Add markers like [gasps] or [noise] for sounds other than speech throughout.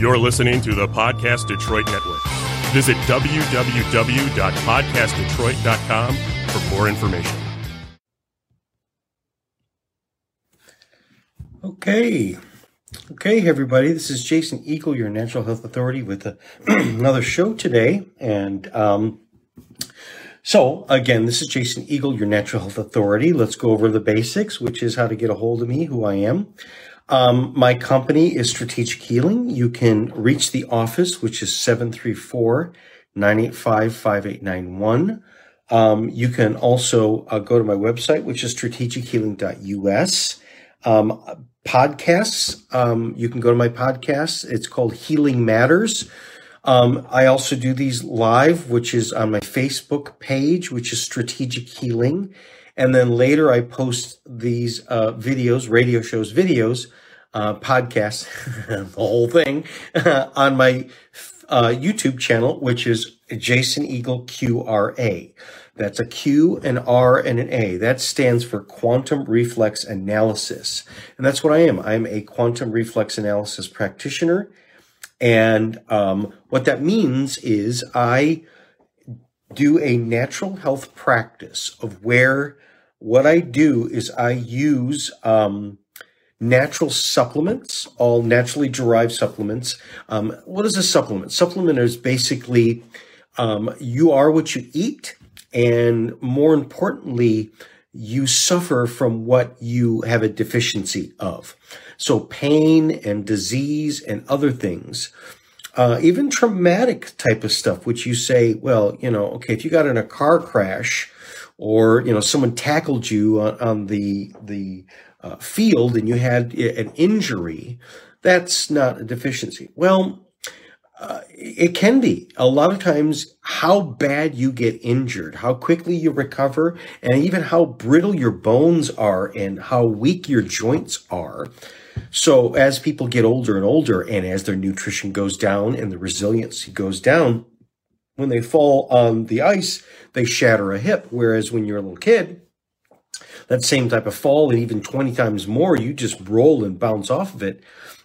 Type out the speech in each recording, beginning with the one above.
You're listening to the Podcast Detroit Network. Visit www.podcastdetroit.com for more information. Okay. Okay, everybody. This is Jason Eagle, your Natural Health Authority, with a, [clears throat] another show today. And um, so, again, this is Jason Eagle, your Natural Health Authority. Let's go over the basics, which is how to get a hold of me, who I am. Um, my company is Strategic Healing. You can reach the office, which is 734 985 5891. Um, you can also uh, go to my website, which is strategichealing.us. Um, podcasts, um, you can go to my podcast. It's called Healing Matters. Um, I also do these live, which is on my Facebook page, which is Strategic Healing. And then later I post these uh, videos, radio shows, videos, uh, podcasts, [laughs] the whole thing [laughs] on my uh, YouTube channel, which is Jason Eagle QRA. That's a Q, an R, and an A. That stands for quantum reflex analysis. And that's what I am. I'm a quantum reflex analysis practitioner. And um, what that means is I do a natural health practice of where what I do is I use um, natural supplements, all naturally derived supplements. Um, what is a supplement? Supplement is basically um, you are what you eat, and more importantly, you suffer from what you have a deficiency of. So pain and disease and other things. Uh, even traumatic type of stuff, which you say, well, you know, okay, if you got in a car crash, or you know someone tackled you on, on the the uh, field and you had an injury, that's not a deficiency. Well, uh, it can be a lot of times how bad you get injured, how quickly you recover, and even how brittle your bones are and how weak your joints are. So as people get older and older, and as their nutrition goes down and the resiliency goes down, when they fall on the ice, they shatter a hip. Whereas when you're a little kid, that same type of fall and even 20 times more, you just roll and bounce off of it.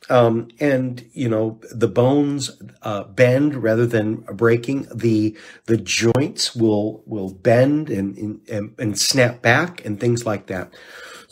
Um, and you know the bones uh, bend rather than breaking. The the joints will will bend and and, and snap back and things like that.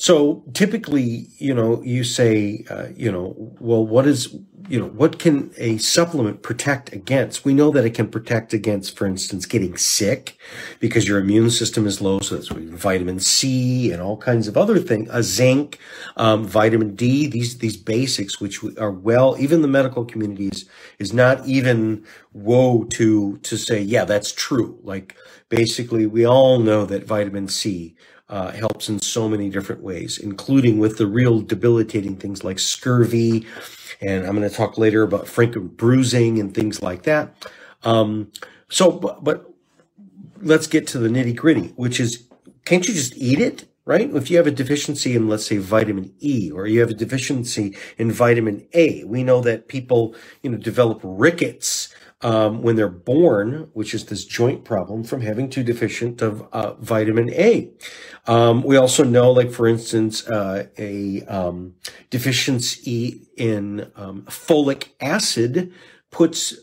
So typically, you know, you say, uh, you know, well, what is, you know, what can a supplement protect against? We know that it can protect against, for instance, getting sick because your immune system is low. So that's vitamin C and all kinds of other things, a zinc, um, vitamin D, these, these basics, which are well, even the medical communities is not even woe to, to say, yeah, that's true. Like basically we all know that vitamin C, uh, helps in so many different ways, including with the real debilitating things like scurvy. And I'm going to talk later about frequent bruising and things like that. Um, so, but, but let's get to the nitty gritty, which is can't you just eat it? Right? If you have a deficiency in, let's say, vitamin E, or you have a deficiency in vitamin A, we know that people, you know, develop rickets um, when they're born, which is this joint problem from having too deficient of uh, vitamin A. Um, we also know, like for instance, uh, a um, deficiency in um, folic acid puts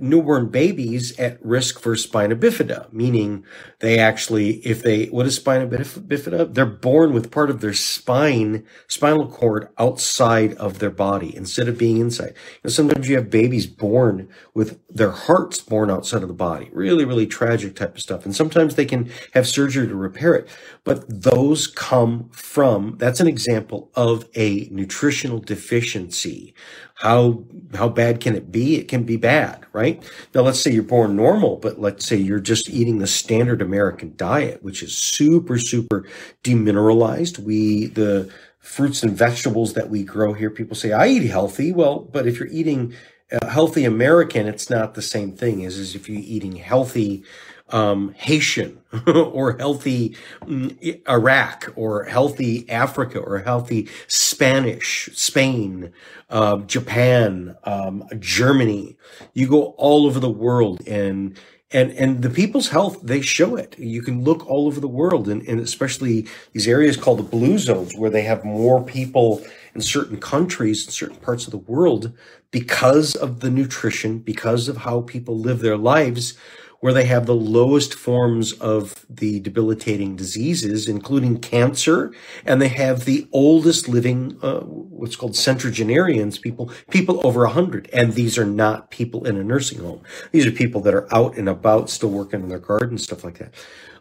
newborn babies at risk for spina bifida, meaning they actually, if they, what is spina bifida? They're born with part of their spine, spinal cord outside of their body instead of being inside. Know, sometimes you have babies born with their hearts born outside of the body. Really, really tragic type of stuff. And sometimes they can have surgery to repair it. But those come from, that's an example of a nutritional deficiency how how bad can it be? It can be bad, right? Now let's say you're born normal, but let's say you're just eating the standard American diet, which is super super demineralized. We the fruits and vegetables that we grow here, people say I eat healthy. Well, but if you're eating a healthy American, it's not the same thing as, as if you're eating healthy um, Haitian [laughs] or healthy um, Iraq or healthy Africa or healthy Spanish, Spain, uh, Japan, um, Germany. You go all over the world and and and the people's health they show it you can look all over the world and, and especially these areas called the blue zones where they have more people in certain countries in certain parts of the world because of the nutrition because of how people live their lives where they have the lowest forms of the debilitating diseases, including cancer, and they have the oldest living, uh, what's called centenarians, people, people over 100. And these are not people in a nursing home. These are people that are out and about, still working in their garden, stuff like that.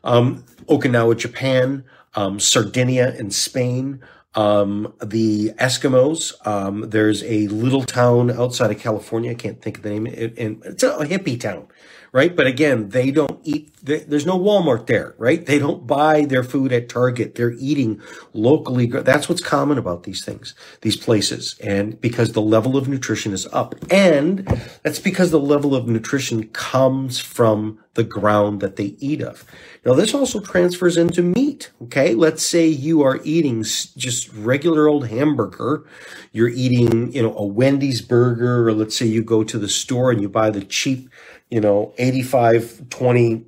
Um, Okinawa, Japan, um, Sardinia in Spain, um, the Eskimos, um, there's a little town outside of California. I can't think of the name. and it's a hippie town right? But again, they don't eat, there's no Walmart there, right? They don't buy their food at Target. They're eating locally. That's what's common about these things, these places. And because the level of nutrition is up. And that's because the level of nutrition comes from the ground that they eat of. Now, this also transfers into meat. Okay. Let's say you are eating just regular old hamburger. You're eating, you know, a Wendy's burger, or let's say you go to the store and you buy the cheap you know, 85, 20,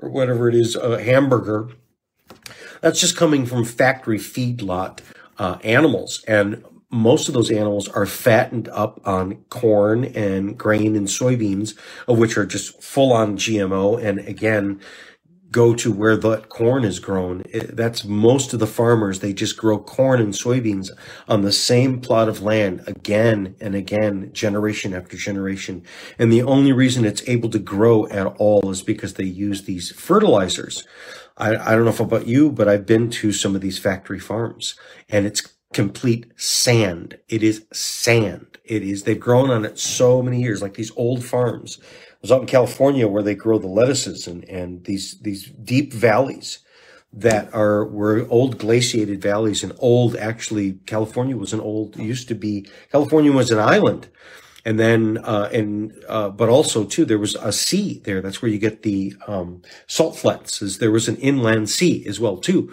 or whatever it is, a hamburger. That's just coming from factory feedlot uh, animals. And most of those animals are fattened up on corn and grain and soybeans, of which are just full on GMO. And again, go to where the corn is grown. That's most of the farmers. They just grow corn and soybeans on the same plot of land again and again, generation after generation. And the only reason it's able to grow at all is because they use these fertilizers. I, I don't know if about you, but I've been to some of these factory farms and it's complete sand. It is sand. It is, they've grown on it so many years, like these old farms was out in California where they grow the lettuces and, and these, these deep valleys that are, were old glaciated valleys and old, actually, California was an old, used to be, California was an island. And then, uh, and, uh, but also too, there was a sea there. That's where you get the, um, salt flats is there was an inland sea as well too.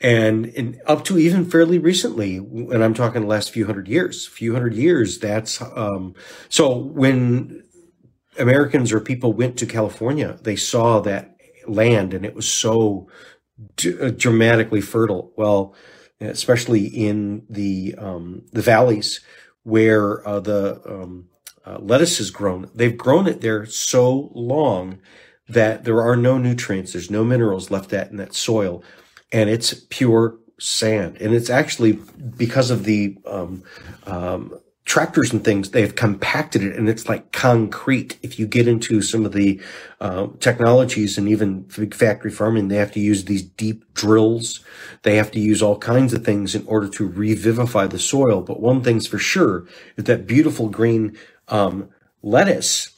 And, up to even fairly recently, and I'm talking the last few hundred years, few hundred years, that's, um, so when Americans or people went to California, they saw that land and it was so d- uh, dramatically fertile. Well, especially in the um, the valleys where uh, the um, uh, lettuce is grown, they've grown it there so long that there are no nutrients, there's no minerals left at in that soil, and it's pure sand. And it's actually because of the um, um, tractors and things, they've compacted it and it's like concrete. If you get into some of the uh, technologies and even big factory farming, they have to use these deep drills. They have to use all kinds of things in order to revivify the soil. But one thing's for sure is that beautiful green um, lettuce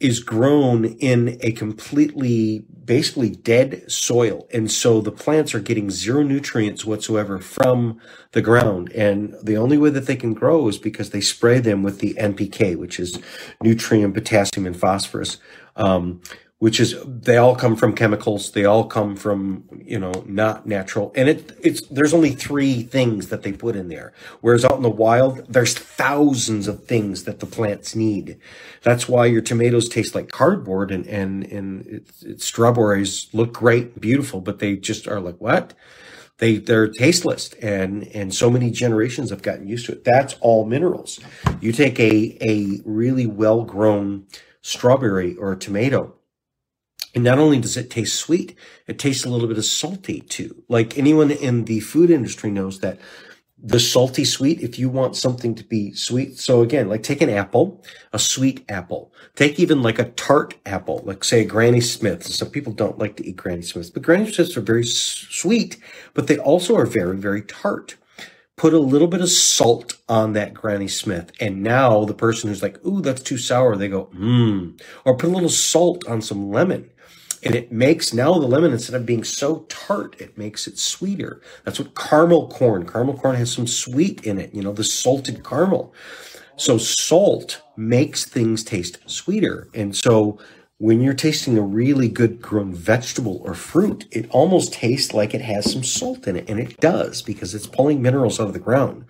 is grown in a completely basically dead soil. And so the plants are getting zero nutrients whatsoever from the ground. And the only way that they can grow is because they spray them with the NPK, which is nutrient, potassium, and phosphorus. Um, which is they all come from chemicals. They all come from you know not natural. And it it's there's only three things that they put in there. Whereas out in the wild there's thousands of things that the plants need. That's why your tomatoes taste like cardboard and and and it's, it's strawberries look great beautiful but they just are like what? They they're tasteless. And and so many generations have gotten used to it. That's all minerals. You take a a really well grown strawberry or tomato and not only does it taste sweet, it tastes a little bit of salty too. Like anyone in the food industry knows that the salty sweet, if you want something to be sweet. So again, like take an apple, a sweet apple. Take even like a tart apple, like say Granny Smith. Some people don't like to eat Granny Smiths, but Granny Smiths are very sweet, but they also are very, very tart put a little bit of salt on that Granny Smith. And now the person who's like, ooh, that's too sour, they go, mmm. Or put a little salt on some lemon. And it makes now the lemon, instead of being so tart, it makes it sweeter. That's what caramel corn, caramel corn has some sweet in it, you know, the salted caramel. So salt makes things taste sweeter. And so when you're tasting a really good grown vegetable or fruit, it almost tastes like it has some salt in it. And it does because it's pulling minerals out of the ground.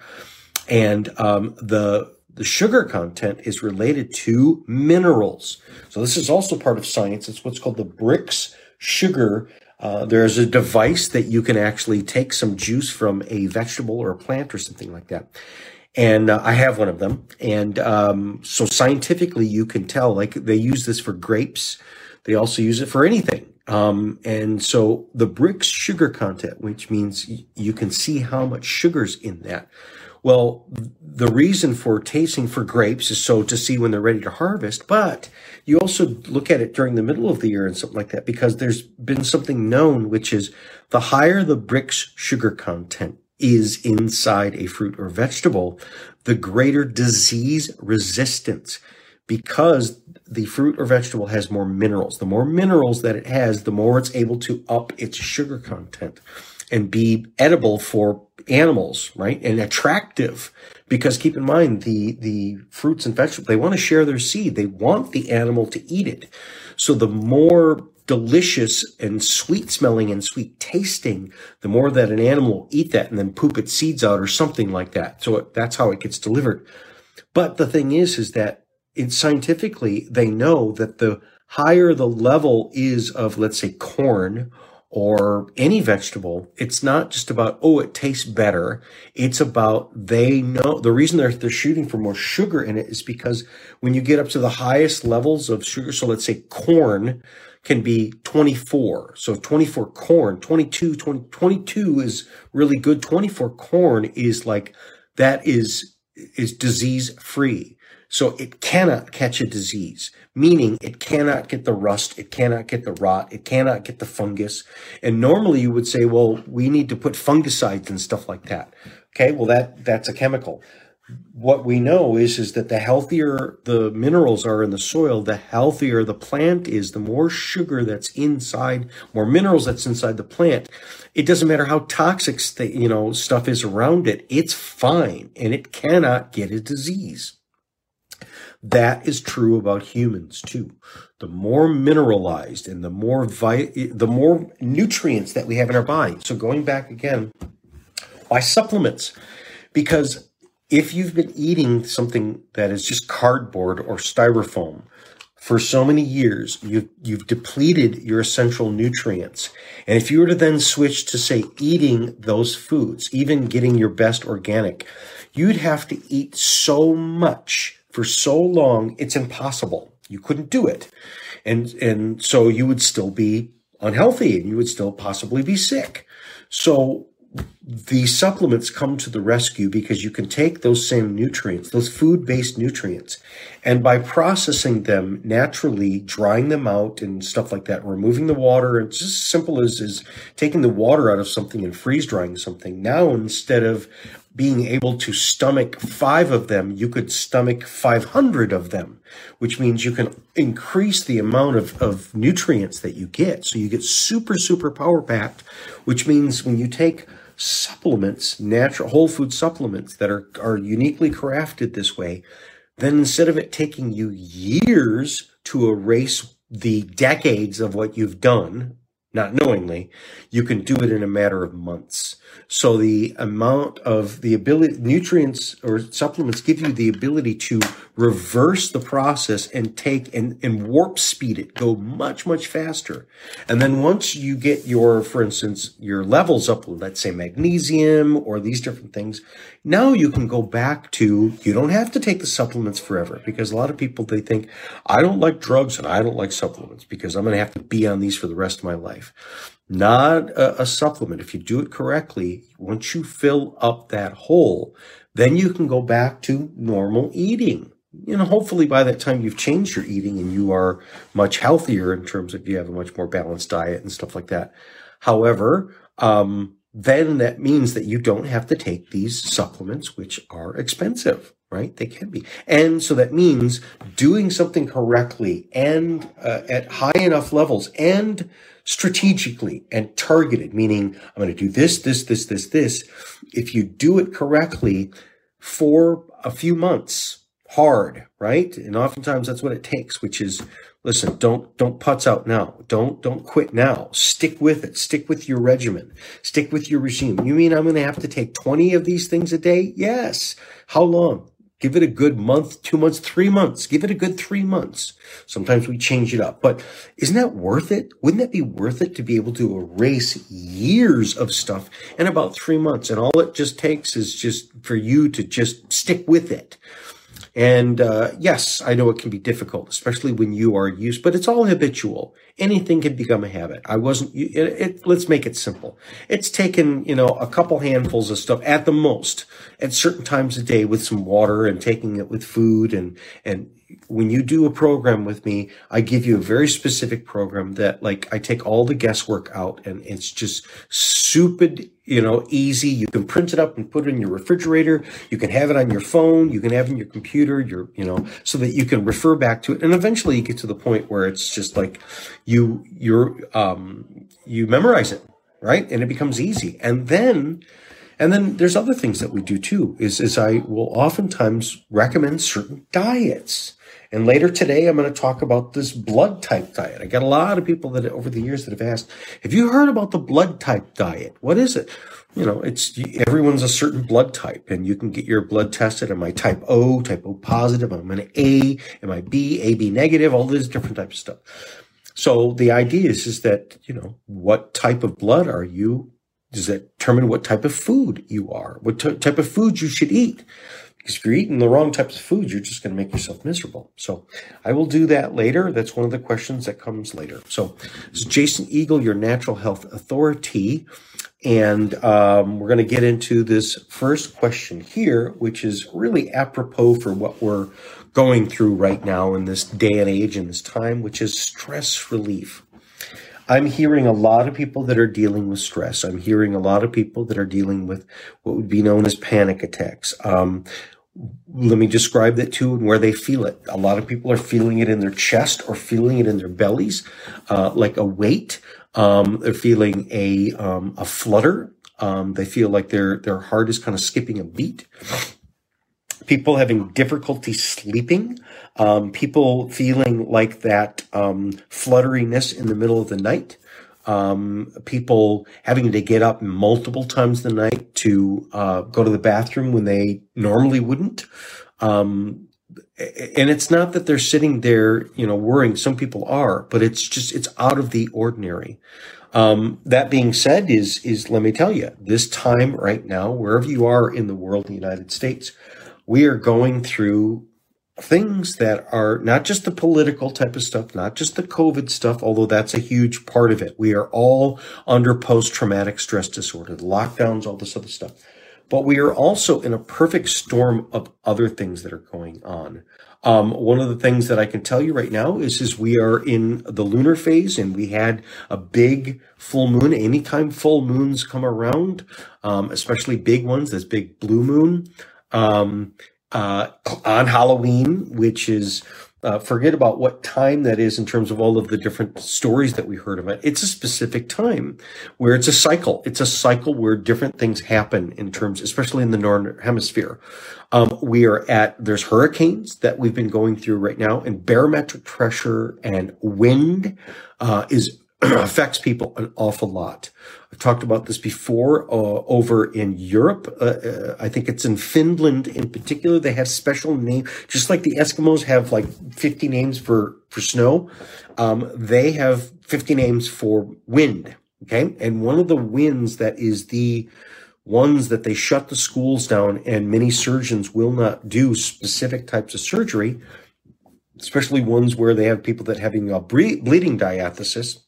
And um, the the sugar content is related to minerals. So this is also part of science. It's what's called the Brix sugar. Uh, there's a device that you can actually take some juice from a vegetable or a plant or something like that. And uh, I have one of them. And um, so scientifically, you can tell, like they use this for grapes. They also use it for anything. Um, and so the Brix sugar content, which means you can see how much sugar's in that. Well, the reason for tasting for grapes is so to see when they're ready to harvest, but you also look at it during the middle of the year and something like that because there's been something known, which is the higher the Brix sugar content is inside a fruit or vegetable, the greater disease resistance because the fruit or vegetable has more minerals. The more minerals that it has, the more it's able to up its sugar content and be edible for animals, right? And attractive. Because keep in mind, the, the fruits and vegetables, they want to share their seed. They want the animal to eat it. So the more delicious and sweet smelling and sweet tasting, the more that an animal will eat that and then poop its seeds out or something like that. So that's how it gets delivered. But the thing is, is that it, scientifically, they know that the higher the level is of, let's say, corn or any vegetable, it's not just about, oh, it tastes better. It's about they know the reason they're, they're shooting for more sugar in it is because when you get up to the highest levels of sugar, so let's say corn can be 24. So 24 corn, 22, 20, 22 is really good. 24 corn is like, that is, is disease free. So it cannot catch a disease, meaning it cannot get the rust, it cannot get the rot, it cannot get the fungus. And normally you would say, well, we need to put fungicides and stuff like that. Okay, well that that's a chemical. What we know is is that the healthier the minerals are in the soil, the healthier the plant is, the more sugar that's inside, more minerals that's inside the plant. It doesn't matter how toxic you know stuff is around it, it's fine and it cannot get a disease. That is true about humans too. The more mineralized and the more vi- the more nutrients that we have in our body. So going back again, why supplements? Because if you've been eating something that is just cardboard or styrofoam for so many years, you've, you've depleted your essential nutrients. And if you were to then switch to say eating those foods, even getting your best organic, you'd have to eat so much for so long, it's impossible. You couldn't do it. And, and so you would still be unhealthy and you would still possibly be sick. So the supplements come to the rescue because you can take those same nutrients, those food based nutrients, and by processing them naturally, drying them out and stuff like that, removing the water, it's just as simple as, as taking the water out of something and freeze drying something. Now, instead of being able to stomach five of them, you could stomach 500 of them, which means you can increase the amount of, of nutrients that you get. So you get super, super power packed, which means when you take supplements, natural whole food supplements that are, are uniquely crafted this way, then instead of it taking you years to erase the decades of what you've done, not knowingly, you can do it in a matter of months. So the amount of the ability, nutrients or supplements give you the ability to reverse the process and take and, and warp speed it, go much, much faster. And then once you get your, for instance, your levels up, let's say magnesium or these different things, now you can go back to, you don't have to take the supplements forever because a lot of people, they think, I don't like drugs and I don't like supplements because I'm going to have to be on these for the rest of my life not a, a, supplement. If you do it correctly, once you fill up that hole, then you can go back to normal eating. You know, hopefully by that time you've changed your eating and you are much healthier in terms of you have a much more balanced diet and stuff like that. However, um, then that means that you don't have to take these supplements, which are expensive, right? They can be. And so that means doing something correctly and uh, at high enough levels and strategically and targeted, meaning I'm going to do this, this, this, this, this. If you do it correctly for a few months, hard, right? And oftentimes that's what it takes, which is listen, don't don't putz out now. Don't don't quit now. Stick with it. Stick with your regimen. Stick with your regime. You mean I'm going to have to take 20 of these things a day? Yes. How long? Give it a good month, two months, three months. Give it a good three months. Sometimes we change it up, but isn't that worth it? Wouldn't that be worth it to be able to erase years of stuff in about three months? And all it just takes is just for you to just stick with it. And uh, yes, I know it can be difficult, especially when you are used, but it's all habitual. Anything can become a habit. I wasn't, it, it, let's make it simple. It's taken, you know, a couple handfuls of stuff at the most at certain times a day with some water and taking it with food and, and when you do a program with me, I give you a very specific program that like I take all the guesswork out and it's just stupid, you know, easy. You can print it up and put it in your refrigerator. You can have it on your phone. You can have it in your computer, your, you know, so that you can refer back to it. And eventually you get to the point where it's just like you, you're, um, you memorize it, right? And it becomes easy. And then, and then there's other things that we do too, is, is I will oftentimes recommend certain diets and later today, I'm going to talk about this blood type diet. I got a lot of people that over the years that have asked, have you heard about the blood type diet? What is it? You know, it's everyone's a certain blood type and you can get your blood tested. Am I type O, type O positive? Am I an A? Am I B, AB negative? All this different type of stuff. So the idea is, is that, you know, what type of blood are you? Does that determine what type of food you are? What t- type of food you should eat? Because if you're eating the wrong types of food, you're just going to make yourself miserable. So I will do that later. That's one of the questions that comes later. So this is Jason Eagle, your natural health authority. And um, we're going to get into this first question here, which is really apropos for what we're going through right now in this day and age and this time, which is stress relief. I'm hearing a lot of people that are dealing with stress. I'm hearing a lot of people that are dealing with what would be known as panic attacks. Um, let me describe that too and where they feel it. A lot of people are feeling it in their chest or feeling it in their bellies, uh, like a weight. Um, they're feeling a um, a flutter. Um, they feel like their their heart is kind of skipping a beat. People having difficulty sleeping. Um, people feeling like that um, flutteriness in the middle of the night um, people having to get up multiple times the night to uh, go to the bathroom when they normally wouldn't. Um, and it's not that they're sitting there, you know, worrying. Some people are, but it's just it's out of the ordinary. Um, that being said, is is let me tell you, this time right now, wherever you are in the world, the United States, we are going through things that are not just the political type of stuff, not just the COVID stuff, although that's a huge part of it. We are all under post traumatic stress disorder, lockdowns, all this other stuff. But we are also in a perfect storm of other things that are going on. Um, one of the things that I can tell you right now is, is we are in the lunar phase and we had a big full moon. Anytime full moons come around, um, especially big ones, this big blue moon, um, uh, on Halloween, which is uh, forget about what time that is in terms of all of the different stories that we heard about. It's a specific time where it's a cycle. It's a cycle where different things happen in terms, especially in the northern hemisphere. Um, we are at there's hurricanes that we've been going through right now, and barometric pressure and wind uh, is [clears throat] affects people an awful lot. Talked about this before uh, over in Europe. Uh, uh, I think it's in Finland in particular. They have special name, just like the Eskimos have like 50 names for, for snow. Um, they have 50 names for wind. Okay. And one of the winds that is the ones that they shut the schools down and many surgeons will not do specific types of surgery, especially ones where they have people that having a bleeding diathesis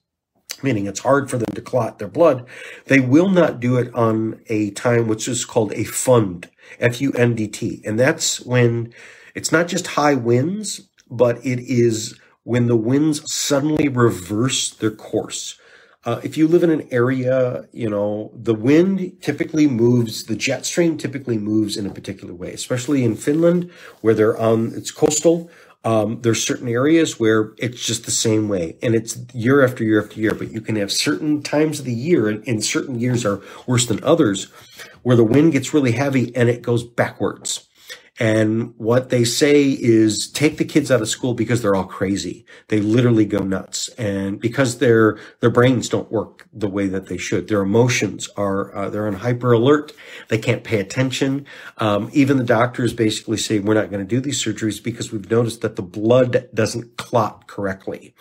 meaning it's hard for them to clot their blood, they will not do it on a time which is called a fund, F-U-N-D-T. And that's when it's not just high winds, but it is when the winds suddenly reverse their course. Uh, if you live in an area, you know, the wind typically moves, the jet stream typically moves in a particular way, especially in Finland where they're on, it's coastal. Um, there's certain areas where it's just the same way and it's year after year after year, but you can have certain times of the year and, and certain years are worse than others where the wind gets really heavy and it goes backwards. And what they say is take the kids out of school because they're all crazy. They literally go nuts. And because their, their brains don't work the way that they should. Their emotions are, uh, they're on hyper alert. They can't pay attention. Um, even the doctors basically say we're not going to do these surgeries because we've noticed that the blood doesn't clot correctly.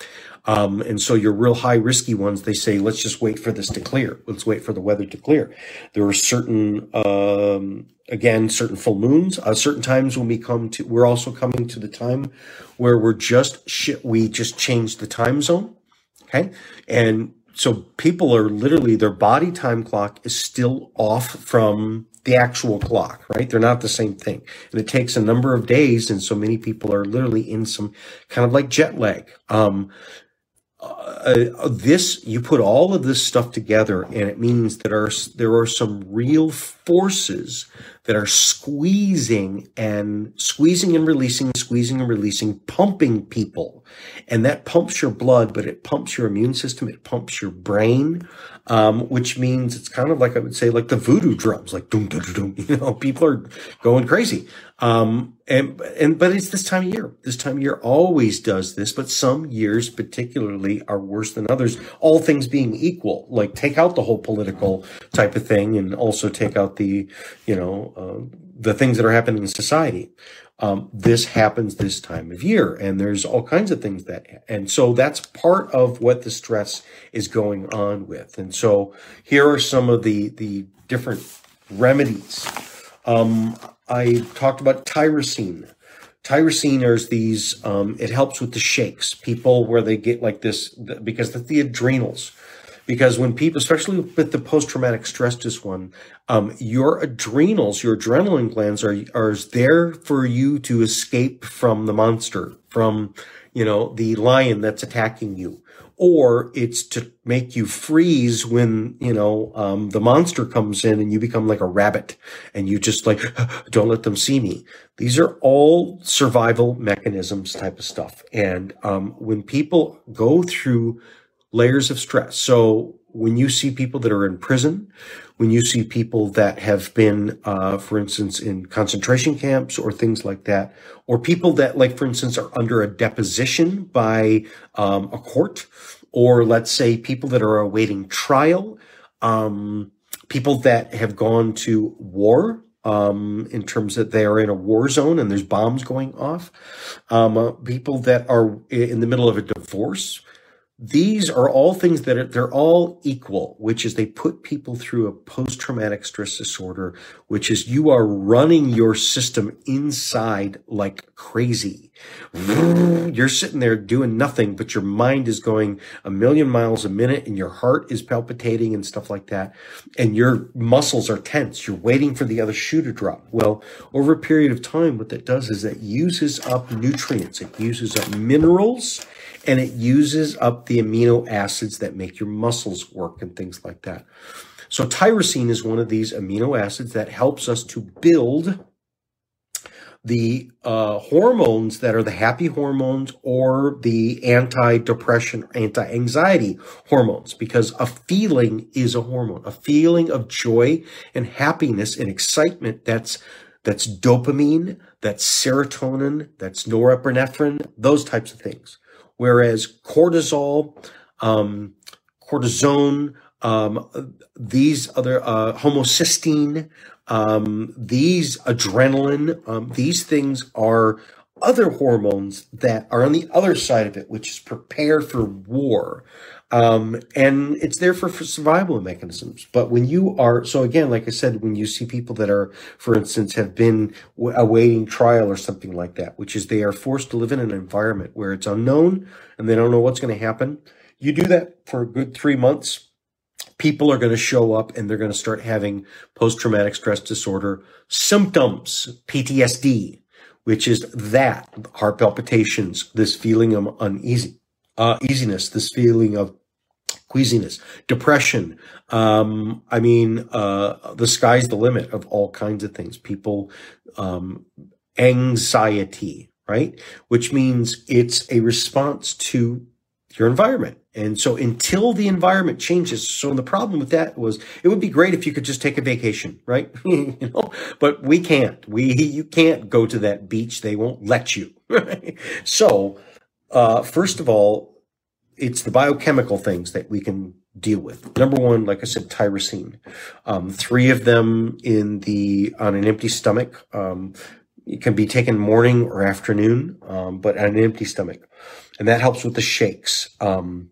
Um, and so your real high risky ones, they say, let's just wait for this to clear. Let's wait for the weather to clear. There are certain, um, again, certain full moons, uh, certain times when we come to, we're also coming to the time where we're just, we just changed the time zone. Okay. And so people are literally, their body time clock is still off from the actual clock, right? They're not the same thing. And it takes a number of days. And so many people are literally in some kind of like jet lag. Um, uh, this you put all of this stuff together and it means that are there are some real forces that are squeezing and squeezing and releasing squeezing and releasing pumping people. And that pumps your blood but it pumps your immune system. It pumps your brain um, which means it's kind of like I would say like the voodoo drums like doom doom doom [laughs] you know people are going crazy um, and, and, but it's this time of year. This time of year always does this, but some years particularly are worse than others, all things being equal. Like take out the whole political type of thing and also take out the, you know, uh, the things that are happening in society. Um, this happens this time of year and there's all kinds of things that, and so that's part of what the stress is going on with. And so here are some of the, the different remedies. Um, I talked about tyrosine. Tyrosine is these, um, it helps with the shakes. People where they get like this, because that's the adrenals. Because when people, especially with the post-traumatic stress disorder um, your adrenals, your adrenaline glands are, are there for you to escape from the monster, from, you know, the lion that's attacking you. Or it's to make you freeze when you know um, the monster comes in and you become like a rabbit and you just like [gasps] don't let them see me. These are all survival mechanisms type of stuff. And um, when people go through layers of stress. So when you see people that are in prison when you see people that have been, uh, for instance, in concentration camps or things like that, or people that, like, for instance, are under a deposition by um, a court, or let's say people that are awaiting trial, um, people that have gone to war um, in terms that they are in a war zone and there's bombs going off, um, uh, people that are in the middle of a divorce, these are all things that are, they're all equal, which is they put people through a post traumatic stress disorder, which is you are running your system inside like crazy. [laughs] You're sitting there doing nothing, but your mind is going a million miles a minute and your heart is palpitating and stuff like that. And your muscles are tense. You're waiting for the other shoe to drop. Well, over a period of time, what that does is it uses up nutrients. It uses up minerals and it uses up the amino acids that make your muscles work and things like that. So tyrosine is one of these amino acids that helps us to build the uh, hormones that are the happy hormones or the anti-depression, anti-anxiety hormones, because a feeling is a hormone, a feeling of joy and happiness and excitement. That's that's dopamine, that's serotonin, that's norepinephrine, those types of things whereas cortisol, um, cortisone, um, these other uh, homocysteine, um, these adrenaline, um, these things are other hormones that are on the other side of it, which is prepare for war. Um, and it's there for, for survival mechanisms. But when you are, so again, like I said, when you see people that are, for instance, have been w- awaiting trial or something like that, which is they are forced to live in an environment where it's unknown and they don't know what's going to happen. You do that for a good three months. People are going to show up and they're going to start having post traumatic stress disorder symptoms, PTSD, which is that heart palpitations, this feeling of uneasy, uh, easiness, this feeling of queasiness, depression. Um, I mean, uh, the sky's the limit of all kinds of things. People, um, anxiety, right? Which means it's a response to your environment. And so until the environment changes, so the problem with that was it would be great if you could just take a vacation, right? [laughs] you know, but we can't. We you can't go to that beach. They won't let you. [laughs] Right? So uh, first of all, it's the biochemical things that we can deal with. Number one, like I said, tyrosine. Um, three of them in the on an empty stomach. Um, it can be taken morning or afternoon, um, but on an empty stomach, and that helps with the shakes. Um,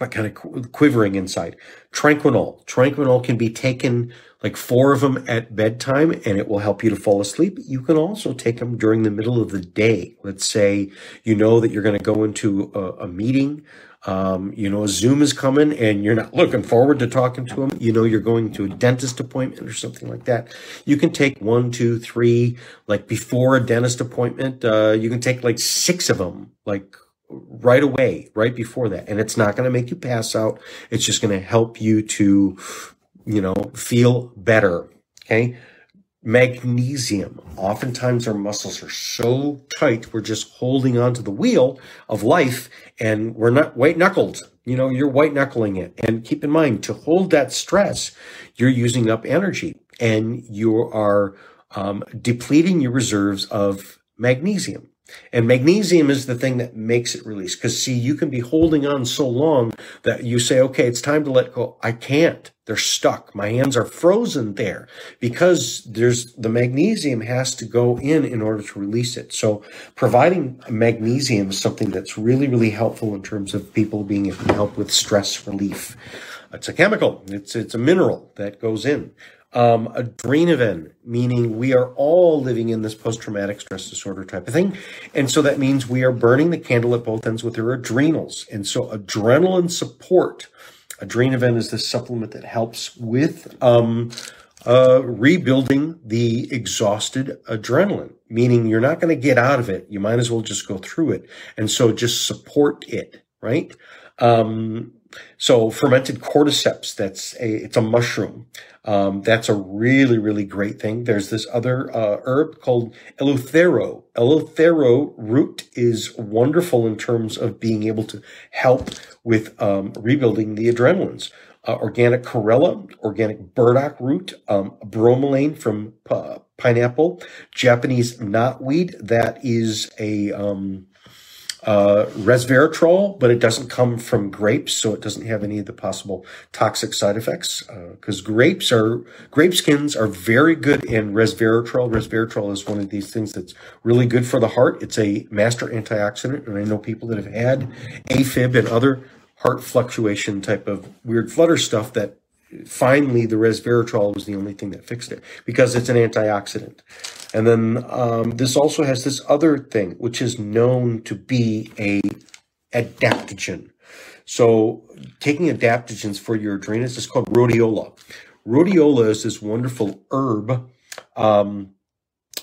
like kind of quivering inside. Tranquinol. Tranquinol can be taken like four of them at bedtime and it will help you to fall asleep. You can also take them during the middle of the day. Let's say you know that you're going to go into a, a meeting. Um, you know, a Zoom is coming and you're not looking forward to talking to them. You know, you're going to a dentist appointment or something like that. You can take one, two, three, like before a dentist appointment. Uh, you can take like six of them, like right away, right before that. And it's not going to make you pass out. It's just going to help you to, you know, feel better. Okay. Magnesium. Oftentimes our muscles are so tight, we're just holding onto the wheel of life and we're not white knuckled. You know, you're white knuckling it. And keep in mind, to hold that stress, you're using up energy and you are um, depleting your reserves of magnesium. And magnesium is the thing that makes it release. Because see, you can be holding on so long that you say, okay, it's time to let go. I can't. They're stuck. My hands are frozen there because there's the magnesium has to go in in order to release it. So providing magnesium is something that's really, really helpful in terms of people being able to help with stress relief. It's a chemical. It's, it's a mineral that goes in um, meaning we are all living in this post traumatic stress disorder type of thing. And so that means we are burning the candle at both ends with our adrenals. And so adrenaline support, adrenaven is the supplement that helps with um, uh, rebuilding the exhausted adrenaline, meaning you're not going to get out of it. You might as well just go through it. And so just support it, right? Um, so fermented cordyceps, that's a, it's a mushroom. Um, that's a really, really great thing. There's this other uh, herb called eleuthero. Eleuthero root is wonderful in terms of being able to help with um, rebuilding the adrenalines. Uh, organic chlorella, organic burdock root, um, bromelain from uh, pineapple, Japanese knotweed. That is a um, uh, resveratrol, but it doesn't come from grapes, so it doesn't have any of the possible toxic side effects. Because uh, grapes are grape skins are very good in resveratrol. Resveratrol is one of these things that's really good for the heart. It's a master antioxidant, and I know people that have had AFib and other heart fluctuation type of weird flutter stuff that finally the resveratrol was the only thing that fixed it because it's an antioxidant. And then um, this also has this other thing, which is known to be a adaptogen. So taking adaptogens for your adrenals is called rhodiola. Rhodiola is this wonderful herb, um,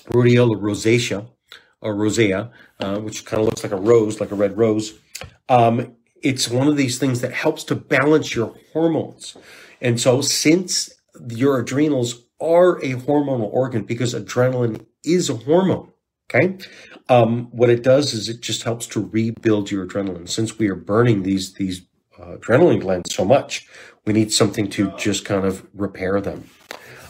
rhodiola rosacea, or rosea, uh, which kind of looks like a rose, like a red rose. Um, it's one of these things that helps to balance your hormones. And so since your adrenals are a hormonal organ because adrenaline is a hormone. Okay. Um, what it does is it just helps to rebuild your adrenaline. Since we are burning these, these uh, adrenaline glands so much, we need something to just kind of repair them.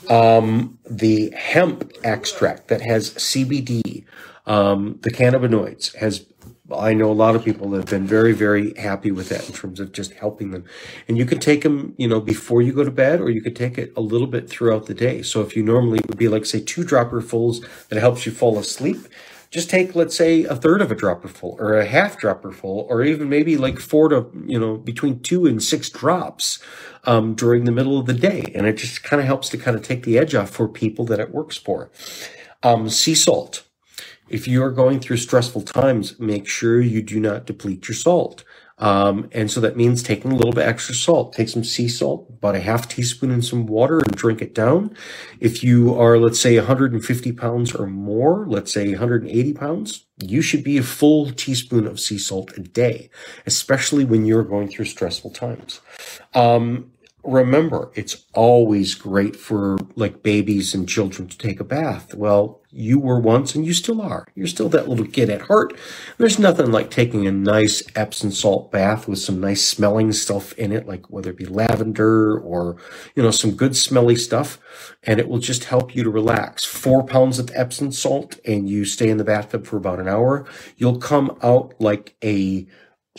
Um, the hemp extract that has CBD, um, the cannabinoids has I know a lot of people that have been very, very happy with that in terms of just helping them. And you can take them, you know, before you go to bed, or you could take it a little bit throughout the day. So if you normally would be like, say, two dropperfuls that helps you fall asleep, just take, let's say, a third of a dropperful or a half dropperful, or even maybe like four to, you know, between two and six drops um, during the middle of the day. And it just kind of helps to kind of take the edge off for people that it works for. Um, sea salt if you are going through stressful times, make sure you do not deplete your salt. Um, and so that means taking a little bit extra salt. Take some sea salt, about a half teaspoon in some water and drink it down. If you are, let's say 150 pounds or more, let's say 180 pounds, you should be a full teaspoon of sea salt a day, especially when you're going through stressful times. Um, remember, it's always great for like babies and children to take a bath. Well, you were once and you still are. You're still that little kid at heart. There's nothing like taking a nice Epsom salt bath with some nice smelling stuff in it, like whether it be lavender or, you know, some good smelly stuff. And it will just help you to relax. Four pounds of Epsom salt and you stay in the bathtub for about an hour. You'll come out like a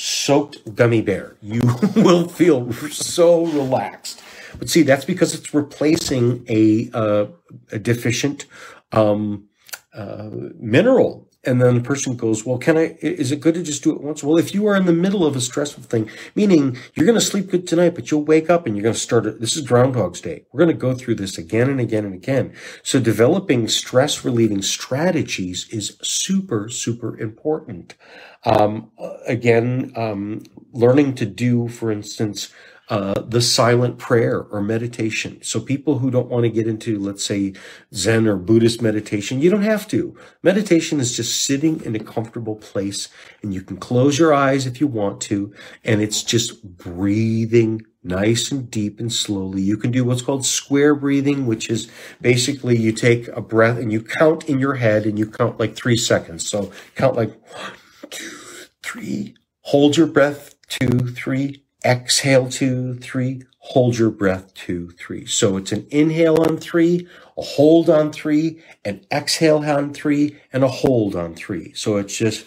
soaked gummy bear. You [laughs] will feel so relaxed. But see, that's because it's replacing a, uh, a deficient um, uh, mineral. And then the person goes, well, can I, is it good to just do it once? Well, if you are in the middle of a stressful thing, meaning you're going to sleep good tonight, but you'll wake up and you're going to start. This is Groundhog's Day. We're going to go through this again and again and again. So developing stress relieving strategies is super, super important. Um, again, um, learning to do, for instance, uh, the silent prayer or meditation. So people who don't want to get into, let's say, Zen or Buddhist meditation, you don't have to. Meditation is just sitting in a comfortable place and you can close your eyes if you want to. And it's just breathing nice and deep and slowly. You can do what's called square breathing, which is basically you take a breath and you count in your head and you count like three seconds. So count like one, two, three, hold your breath, two, three, exhale two, three, hold your breath two, three. So it's an inhale on three, a hold on three, an exhale on three, and a hold on three. So it's just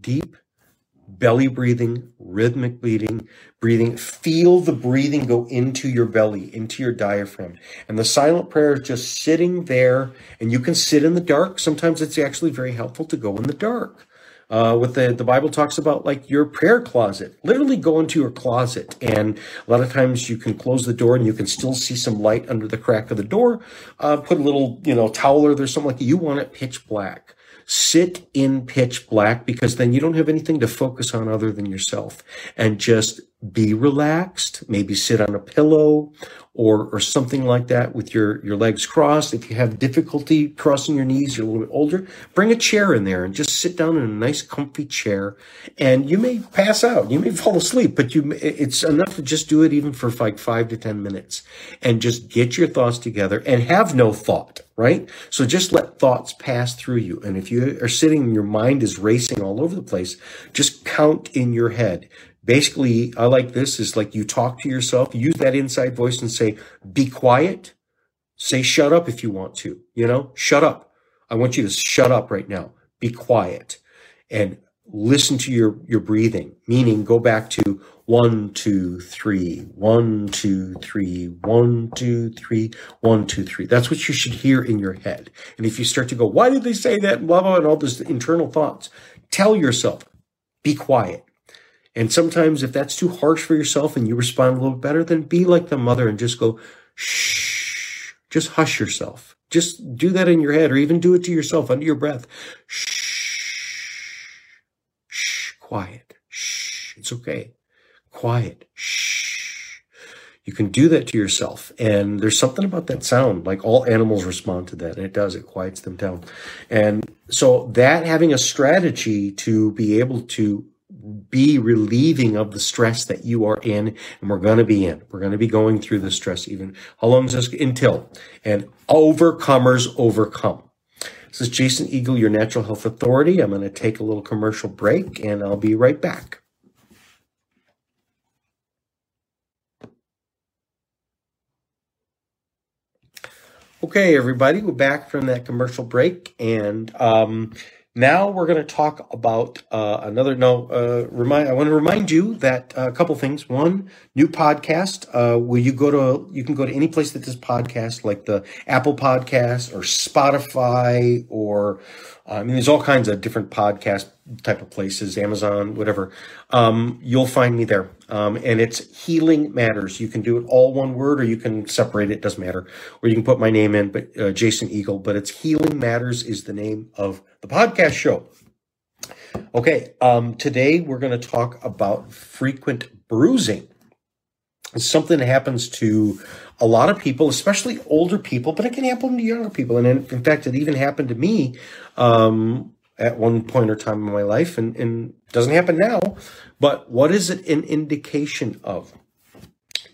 deep belly breathing, rhythmic breathing, breathing. Feel the breathing go into your belly, into your diaphragm. And the silent prayer is just sitting there, and you can sit in the dark. Sometimes it's actually very helpful to go in the dark. Uh, with the the Bible talks about like your prayer closet. Literally go into your closet, and a lot of times you can close the door and you can still see some light under the crack of the door. Uh, put a little you know towel or there's something like. You want it pitch black sit in pitch black because then you don't have anything to focus on other than yourself and just be relaxed. Maybe sit on a pillow or, or something like that with your, your legs crossed. If you have difficulty crossing your knees, you're a little bit older, bring a chair in there and just sit down in a nice comfy chair and you may pass out. You may fall asleep, but you, it's enough to just do it even for like five to 10 minutes and just get your thoughts together and have no thought right? So just let thoughts pass through you. And if you are sitting and your mind is racing all over the place, just count in your head. Basically, I like this is like you talk to yourself, use that inside voice and say, be quiet. Say shut up if you want to, you know, shut up. I want you to shut up right now. Be quiet and listen to your, your breathing, meaning go back to one, two, three, one, two, three, one, two, three, one, two, three. That's what you should hear in your head. And if you start to go, why did they say that? Blah, blah, and all those internal thoughts, tell yourself, be quiet. And sometimes if that's too harsh for yourself and you respond a little better, then be like the mother and just go, shh, just hush yourself. Just do that in your head or even do it to yourself under your breath. Shh, shh, quiet. Shh, it's okay quiet. Shh. You can do that to yourself. And there's something about that sound. Like all animals respond to that. And it does. It quiets them down. And so that having a strategy to be able to be relieving of the stress that you are in and we're going to be in. We're going to be going through the stress even. How long is this? Until. And overcomers overcome. This is Jason Eagle, your natural health authority. I'm going to take a little commercial break and I'll be right back. Okay, everybody, we're back from that commercial break, and um, now we're going to talk about uh, another. No, uh, remind. I want to remind you that uh, a couple things. One, new podcast. Uh, will you go to? You can go to any place that does podcast, like the Apple Podcast or Spotify, or I mean, there's all kinds of different podcast type of places, Amazon, whatever. Um, you'll find me there. Um, and it's Healing Matters. You can do it all one word or you can separate it, doesn't matter. Or you can put my name in, but uh, Jason Eagle, but it's Healing Matters is the name of the podcast show. Okay, um, today we're going to talk about frequent bruising. It's something that happens to a lot of people, especially older people, but it can happen to younger people. And in, in fact, it even happened to me um, at one point or time in my life, and, and doesn't happen now. But what is it an indication of?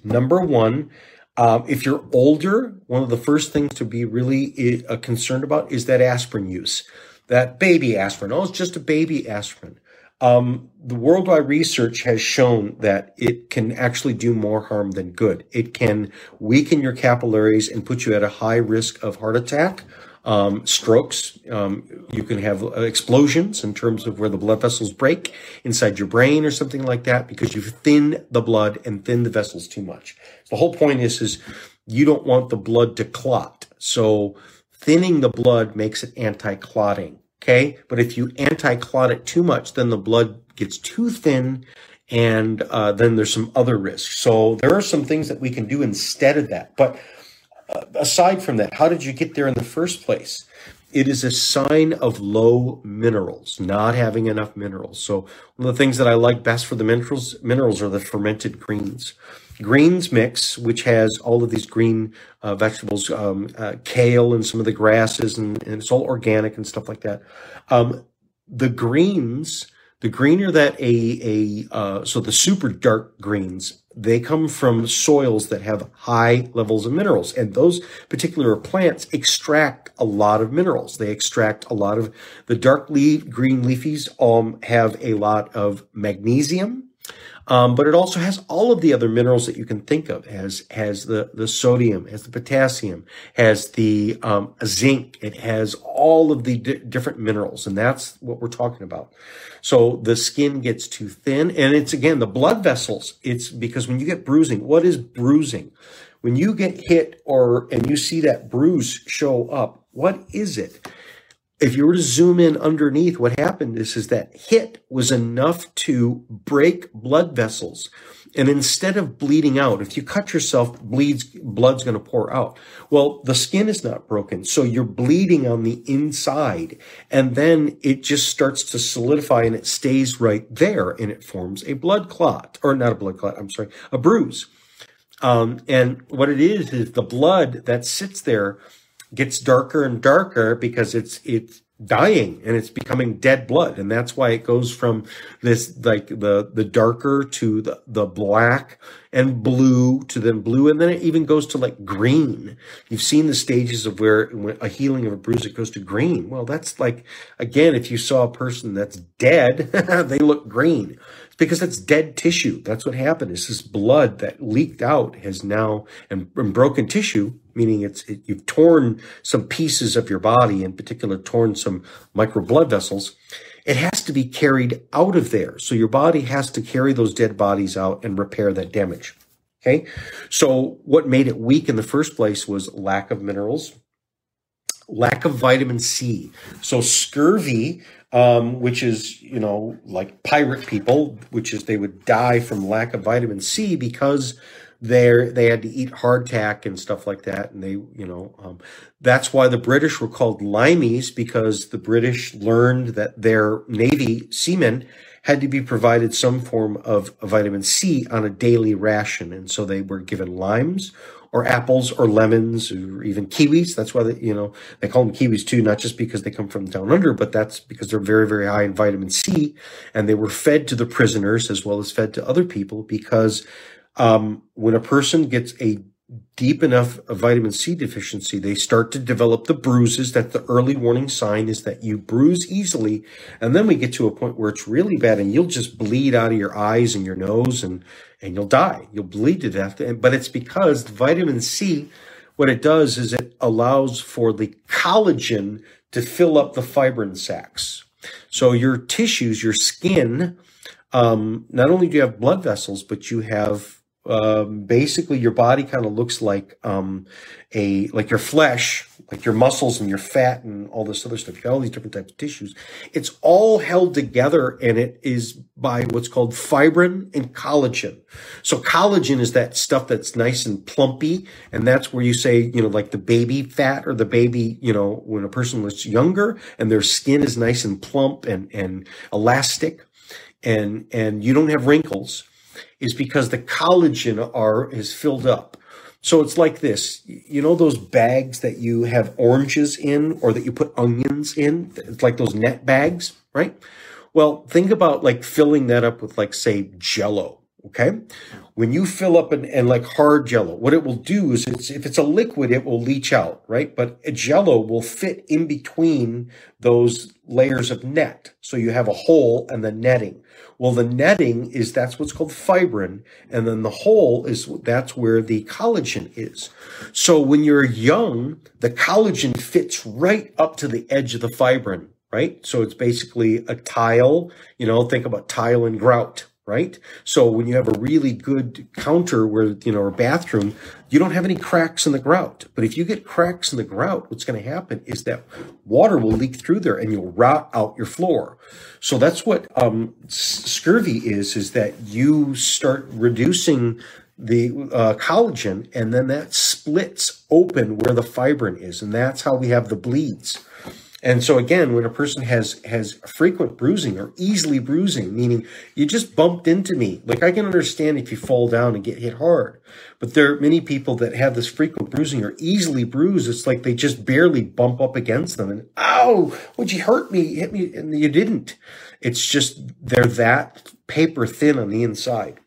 Number one, um, if you're older, one of the first things to be really uh, concerned about is that aspirin use, that baby aspirin. Oh, it's just a baby aspirin. Um, the worldwide research has shown that it can actually do more harm than good. It can weaken your capillaries and put you at a high risk of heart attack, um, strokes. Um, you can have explosions in terms of where the blood vessels break inside your brain or something like that because you've thin the blood and thin the vessels too much. The whole point is, is you don't want the blood to clot. So thinning the blood makes it anti-clotting. Okay. But if you anti-clot it too much, then the blood gets too thin and uh, then there's some other risks. So there are some things that we can do instead of that. But uh, aside from that, how did you get there in the first place? It is a sign of low minerals, not having enough minerals. So one of the things that I like best for the minerals, minerals are the fermented greens greens mix, which has all of these green uh, vegetables, um, uh, kale and some of the grasses, and, and, it's all organic and stuff like that. Um, the greens, the greener that a a uh, so the super dark greens, they come from soils that have high levels of minerals, and those particular plants extract a lot of minerals. They extract a lot of the dark leaf green leafies. Um, have a lot of magnesium um, but it also has all of the other minerals that you can think of. Has has the the sodium, has the potassium, has the um, zinc. It has all of the di- different minerals, and that's what we're talking about. So the skin gets too thin, and it's again the blood vessels. It's because when you get bruising, what is bruising? When you get hit or and you see that bruise show up, what is it? If you were to zoom in underneath, what happened is, is that hit was enough to break blood vessels. And instead of bleeding out, if you cut yourself, bleeds, blood's going to pour out. Well, the skin is not broken. So you're bleeding on the inside. And then it just starts to solidify and it stays right there and it forms a blood clot or not a blood clot. I'm sorry, a bruise. Um, and what it is, is the blood that sits there gets darker and darker because it's it's dying and it's becoming dead blood. And that's why it goes from this like the the darker to the the black and blue to then blue. And then it even goes to like green. You've seen the stages of where a healing of a bruise it goes to green. Well that's like again if you saw a person that's dead [laughs] they look green because that's dead tissue. That's what happened. Is this blood that leaked out has now and, and broken tissue, meaning it's it, you've torn some pieces of your body, in particular, torn some micro blood vessels. It has to be carried out of there. So your body has to carry those dead bodies out and repair that damage. Okay. So what made it weak in the first place was lack of minerals, lack of vitamin C. So scurvy um, which is, you know, like pirate people, which is they would die from lack of vitamin C because they they had to eat hardtack and stuff like that. And they, you know, um, that's why the British were called limeys because the British learned that their Navy seamen had to be provided some form of vitamin C on a daily ration. And so they were given limes or apples or lemons or even kiwis. That's why they, you know, they call them kiwis too, not just because they come from down under, but that's because they're very, very high in vitamin C and they were fed to the prisoners as well as fed to other people because um, when a person gets a deep enough vitamin C deficiency, they start to develop the bruises. That the early warning sign is that you bruise easily. And then we get to a point where it's really bad and you'll just bleed out of your eyes and your nose and, and you'll die. You'll bleed to death. But it's because vitamin C, what it does is it allows for the collagen to fill up the fibrin sacs. So your tissues, your skin, um, not only do you have blood vessels, but you have um, basically your body kind of looks like um, a like your flesh, like your muscles and your fat and all this other stuff. You got all these different types of tissues. It's all held together, and it is by what's called fibrin and collagen. So collagen is that stuff that's nice and plumpy, and that's where you say, you know, like the baby fat or the baby, you know, when a person was younger and their skin is nice and plump and and elastic, and and you don't have wrinkles is because the collagen are is filled up. So it's like this. You know those bags that you have oranges in or that you put onions in? It's like those net bags, right? Well, think about like filling that up with like say jello Okay. When you fill up an, and like hard jello, what it will do is it's, if it's a liquid, it will leach out, right? But a jello will fit in between those layers of net. So you have a hole and the netting. Well, the netting is that's what's called fibrin. And then the hole is that's where the collagen is. So when you're young, the collagen fits right up to the edge of the fibrin, right? So it's basically a tile, you know, think about tile and grout right? So when you have a really good counter where, you know, or bathroom, you don't have any cracks in the grout. But if you get cracks in the grout, what's going to happen is that water will leak through there and you'll rot out your floor. So that's what um, scurvy is, is that you start reducing the uh, collagen and then that splits open where the fibrin is. And that's how we have the bleeds. And so again, when a person has has frequent bruising or easily bruising, meaning you just bumped into me, like I can understand if you fall down and get hit hard, but there are many people that have this frequent bruising or easily bruise. It's like they just barely bump up against them and ow, would you hurt me? Hit me, and you didn't. It's just they're that paper thin on the inside.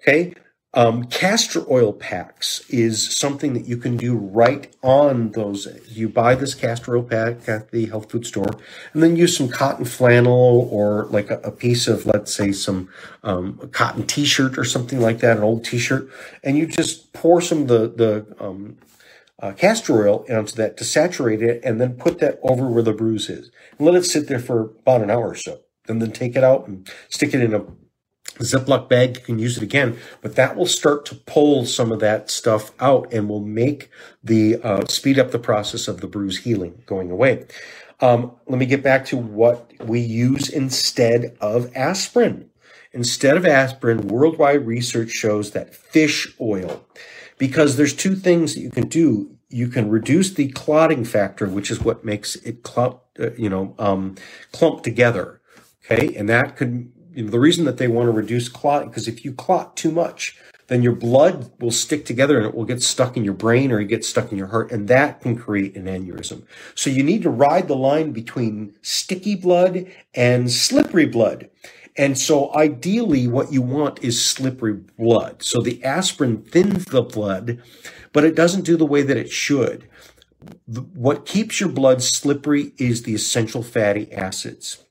Okay, um, castor oil packs is something that you can do right on those. You buy this castor oil pack at the health food store, and then use some cotton flannel or like a, a piece of, let's say, some um, cotton T-shirt or something like that, an old T-shirt, and you just pour some of the the um, uh, castor oil onto that to saturate it, and then put that over where the bruise is, and let it sit there for about an hour or so. And then take it out and stick it in a Ziploc bag, you can use it again, but that will start to pull some of that stuff out and will make the uh, speed up the process of the bruise healing going away. Um, let me get back to what we use instead of aspirin. Instead of aspirin, worldwide research shows that fish oil, because there's two things that you can do. You can reduce the clotting factor, which is what makes it clump, uh, you know, um, clump together. Okay, and that could you know, the reason that they want to reduce clotting, because if you clot too much, then your blood will stick together and it will get stuck in your brain or it gets stuck in your heart, and that can create an aneurysm. So you need to ride the line between sticky blood and slippery blood. And so ideally what you want is slippery blood. So the aspirin thins the blood, but it doesn't do the way that it should. What keeps your blood slippery is the essential fatty acids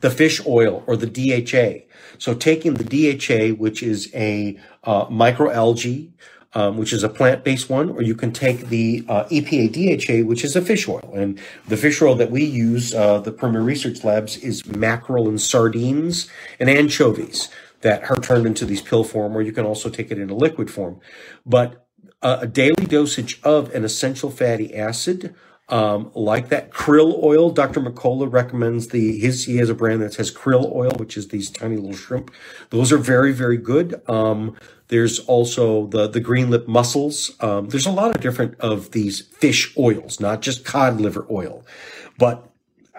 the fish oil or the DHA. So taking the DHA, which is a uh, microalgae, um, which is a plant-based one, or you can take the uh, EPA DHA, which is a fish oil. And the fish oil that we use, uh, the Premier Research Labs, is mackerel and sardines and anchovies that are turned into these pill form, or you can also take it in a liquid form. But uh, a daily dosage of an essential fatty acid um, like that krill oil. Dr. McCullough recommends the his. He has a brand that says krill oil, which is these tiny little shrimp. Those are very very good. Um, there's also the the green lip mussels. Um, there's a lot of different of these fish oils, not just cod liver oil, but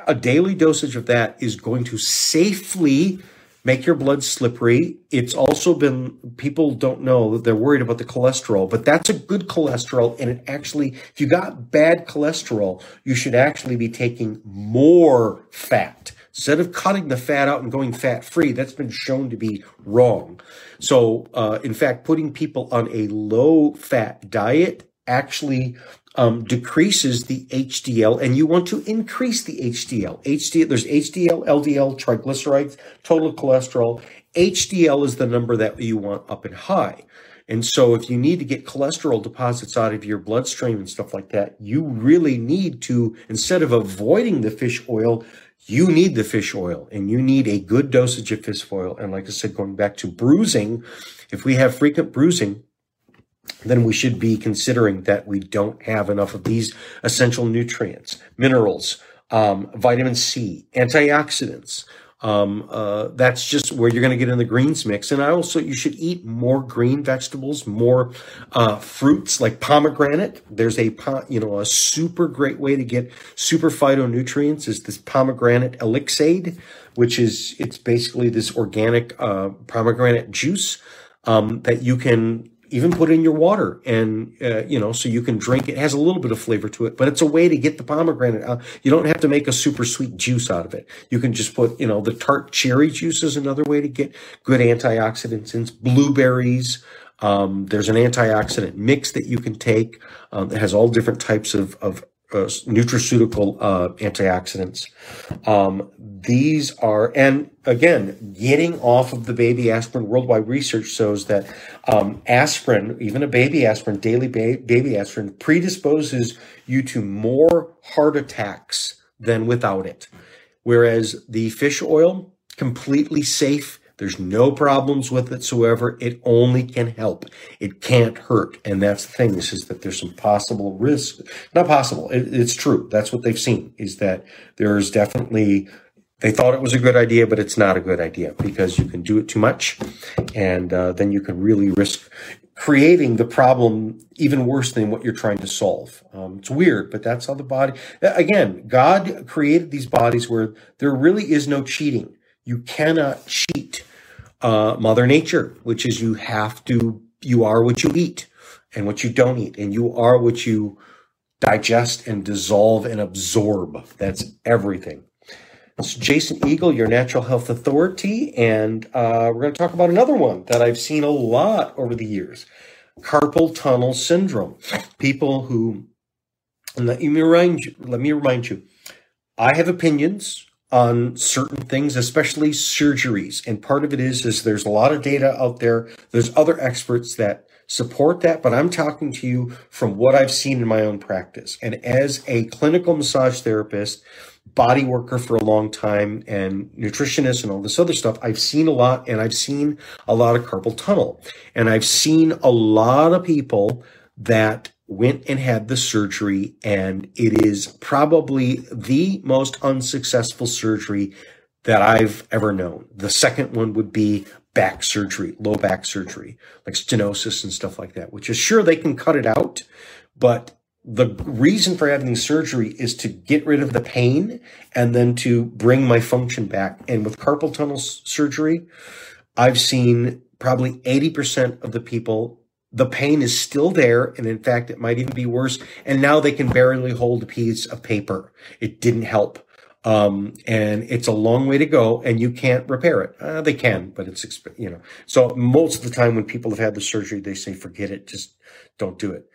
a daily dosage of that is going to safely make your blood slippery. It's also been, people don't know they're worried about the cholesterol, but that's a good cholesterol. And it actually, if you got bad cholesterol, you should actually be taking more fat. Instead of cutting the fat out and going fat free, that's been shown to be wrong. So, uh, in fact, putting people on a low fat diet actually um, decreases the HDL, and you want to increase the HDL. HDL, there's HDL, LDL, triglycerides, total cholesterol. HDL is the number that you want up and high. And so, if you need to get cholesterol deposits out of your bloodstream and stuff like that, you really need to, instead of avoiding the fish oil, you need the fish oil and you need a good dosage of fish oil. And like I said, going back to bruising, if we have frequent bruising, then we should be considering that we don't have enough of these essential nutrients, minerals, um, vitamin C, antioxidants, Um, uh, that's just where you're going to get in the greens mix. And I also, you should eat more green vegetables, more uh, fruits like pomegranate. There's a, you know, a super great way to get super phytonutrients is this pomegranate elixade, which is, it's basically this organic uh, pomegranate juice um, that you can even put in your water and uh, you know so you can drink it. has a little bit of flavor to it but it's a way to get the pomegranate out. You don't have to make a super sweet juice out of it. You can just put you know the tart cherry juice is another way to get good antioxidants in. Blueberries um, there's an antioxidant mix that you can take. Um, that has all different types of, of uh, nutraceutical uh, antioxidants. Um, these are, and again, getting off of the baby aspirin. Worldwide research shows that um, aspirin, even a baby aspirin, daily ba- baby aspirin, predisposes you to more heart attacks than without it. Whereas the fish oil, completely safe there's no problems with it whatsoever. It only can help. It can't hurt. And that's the thing. This is that there's some possible risk. Not possible. It, it's true. That's what they've seen is that there's definitely, they thought it was a good idea, but it's not a good idea because you can do it too much. And uh, then you can really risk creating the problem even worse than what you're trying to solve. Um, it's weird, but that's how the body, again, God created these bodies where there really is no cheating. You cannot cheat uh, Mother Nature, which is you have to, you are what you eat and what you don't eat, and you are what you digest and dissolve and absorb. That's everything. It's Jason Eagle, your natural health authority, and uh, we're going to talk about another one that I've seen a lot over the years carpal tunnel syndrome. People who, and let me remind you, let me remind you, I have opinions on certain things, especially surgeries. And part of it is, is there's a lot of data out there. There's other experts that support that, but I'm talking to you from what I've seen in my own practice. And as a clinical massage therapist, body worker for a long time and nutritionist and all this other stuff, I've seen a lot and I've seen a lot of carpal tunnel and I've seen a lot of people that went and had the surgery, and it is probably the most unsuccessful surgery that I've ever known. The second one would be back surgery, low back surgery, like stenosis and stuff like that, which is sure they can cut it out, but the reason for having surgery is to get rid of the pain and then to bring my function back. And with carpal tunnel surgery, I've seen probably 80% of the people the pain is still there. And in fact, it might even be worse. And now they can barely hold a piece of paper. It didn't help. Um, and it's a long way to go and you can't repair it. Uh, they can, but it's, you know, so most of the time when people have had the surgery, they say, forget it. Just don't do it.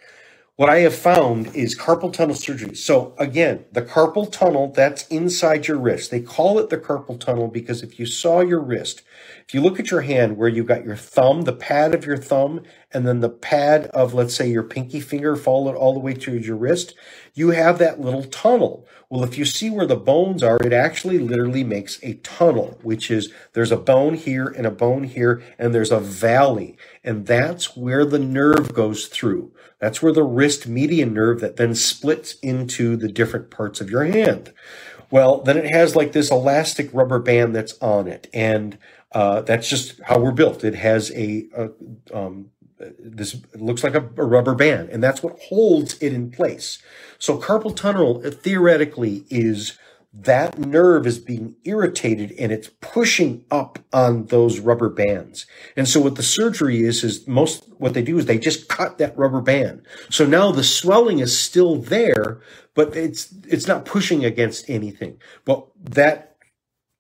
What I have found is carpal tunnel surgery. So again, the carpal tunnel, that's inside your wrist. They call it the carpal tunnel because if you saw your wrist, if you look at your hand where you've got your thumb, the pad of your thumb, and then the pad of, let's say, your pinky finger followed all the way to your wrist, you have that little tunnel. Well, if you see where the bones are, it actually literally makes a tunnel, which is there's a bone here and a bone here, and there's a valley. And that's where the nerve goes through. That's where the wrist median nerve that then splits into the different parts of your hand. Well, then it has like this elastic rubber band that's on it. And uh, that's just how we're built. It has a, a um, this looks like a, a, rubber band, and that's what holds it in place. So carpal tunnel uh, theoretically is that nerve is being irritated and it's pushing up on those rubber bands. And so what the surgery is, is most, what they do is they just cut that rubber band. So now the swelling is still there, but it's, it's not pushing against anything. But that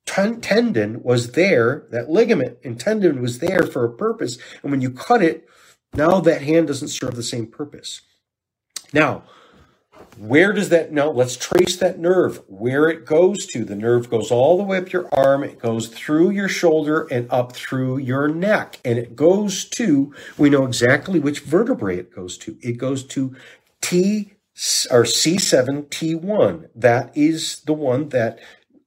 ten- tendon was there, that ligament and tendon was there for a purpose. And when you cut it, now that hand doesn't serve the same purpose. Now, where does that now let's trace that nerve where it goes to the nerve goes all the way up your arm it goes through your shoulder and up through your neck and it goes to we know exactly which vertebrae it goes to it goes to t or c7t1 that is the one that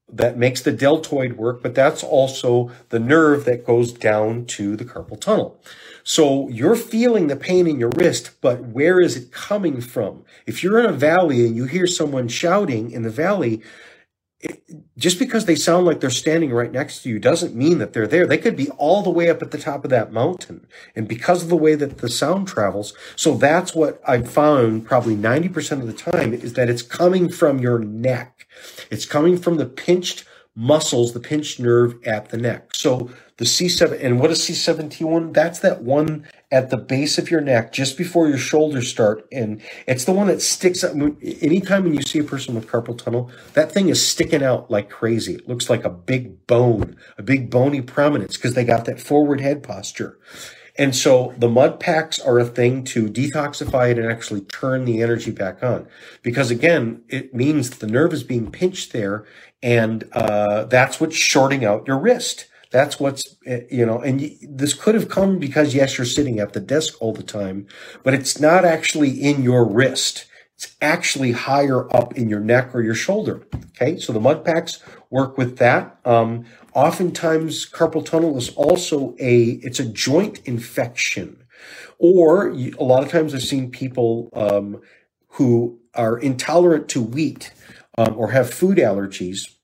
that makes the deltoid work, but that's also the nerve that goes down to the carpal tunnel. So you're feeling the pain in your wrist, but where is it coming from? If you're in a valley and you hear someone shouting in the valley, it, just because they sound like they're standing right next to you doesn't mean that they're there. They could be all the way up at the top of that mountain. And because of the way that the sound travels, so that's what I've found probably 90% of the time is that it's coming from your neck. It's coming from the pinched muscles, the pinched nerve at the neck. So the C7, and what is C7T1? That's that one at the base of your neck, just before your shoulders start. And it's the one that sticks up. Anytime when you see a person with carpal tunnel, that thing is sticking out like crazy. It looks like a big bone, a big bony prominence because they got that forward head posture. And so the mud packs are a thing to detoxify it and actually turn the energy back on. Because again, it means the nerve is being pinched there and uh, that's what's shorting out your wrist. That's what's, eh, you know, and this could have come because, yes, you're sitting at the desk all the time, but it's not actually in your wrist. It's actually higher up in your neck or your shoulder. Okay. So the mud packs work with that. Um, oftentimes carpal tunnel is also a, it's a joint infection. Or a lot of times I've seen people, um, who are intolerant to wheat um, or have food allergies,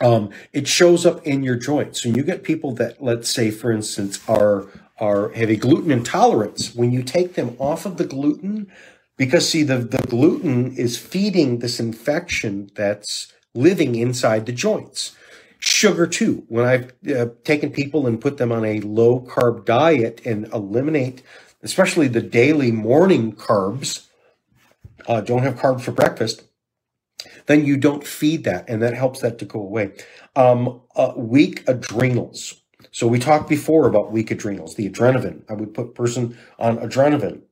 um, it shows up in your joints. So you get people that, let's say, for instance, are are have a gluten intolerance. When you take them off of the gluten, because see, the, the gluten is feeding this infection that's living inside the joints. Sugar too. When I've uh, taken people and put them on a low carb diet and eliminate, especially the daily morning carbs, uh, don't have carbs for breakfast then you don't feed that, and that helps that to go away. Um, uh, weak adrenals. So we talked before about weak adrenals, the adrenaline. I would put person on adrenaline.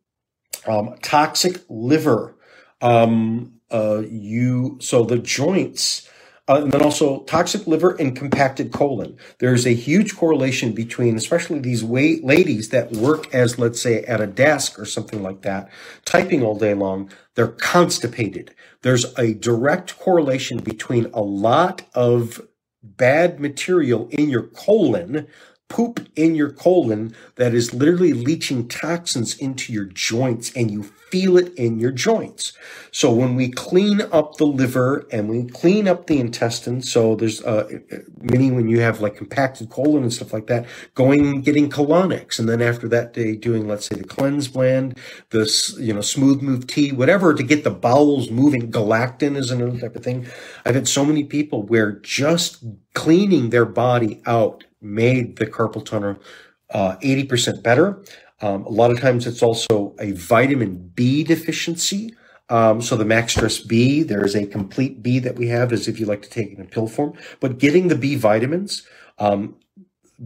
Um, toxic liver. Um, uh, you so the joints. Uh, and then also toxic liver and compacted colon. There's a huge correlation between, especially these ladies that work as, let's say, at a desk or something like that, typing all day long. They're constipated. There's a direct correlation between a lot of bad material in your colon poop in your colon that is literally leaching toxins into your joints and you feel it in your joints. So when we clean up the liver and we clean up the intestine, so there's uh, many when you have like compacted colon and stuff like that, going and getting colonics, and then after that day doing let's say the cleanse blend, the you know smooth move tea, whatever to get the bowels moving. Galactin is another type of thing. I've had so many people where just cleaning their body out made the carpal tunnel uh, 80% better. Um, a lot of times it's also a vitamin B deficiency. Um, so the Max Stress B, there is a complete B that we have as if you like to take it in pill form, but getting the B vitamins, um,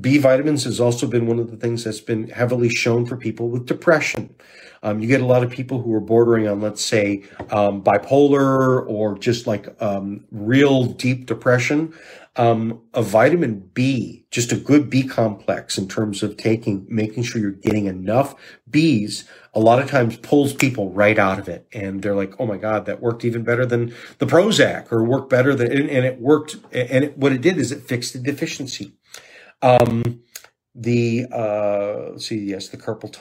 B vitamins has also been one of the things that's been heavily shown for people with depression. Um, you get a lot of people who are bordering on, let's say, um, bipolar or just like um, real deep depression um, a vitamin B, just a good B complex in terms of taking, making sure you're getting enough Bs, a lot of times pulls people right out of it. And they're like, oh my God, that worked even better than the Prozac or worked better than, and it worked. And it, what it did is it fixed the deficiency. Um, the, uh, see, yes, the carpal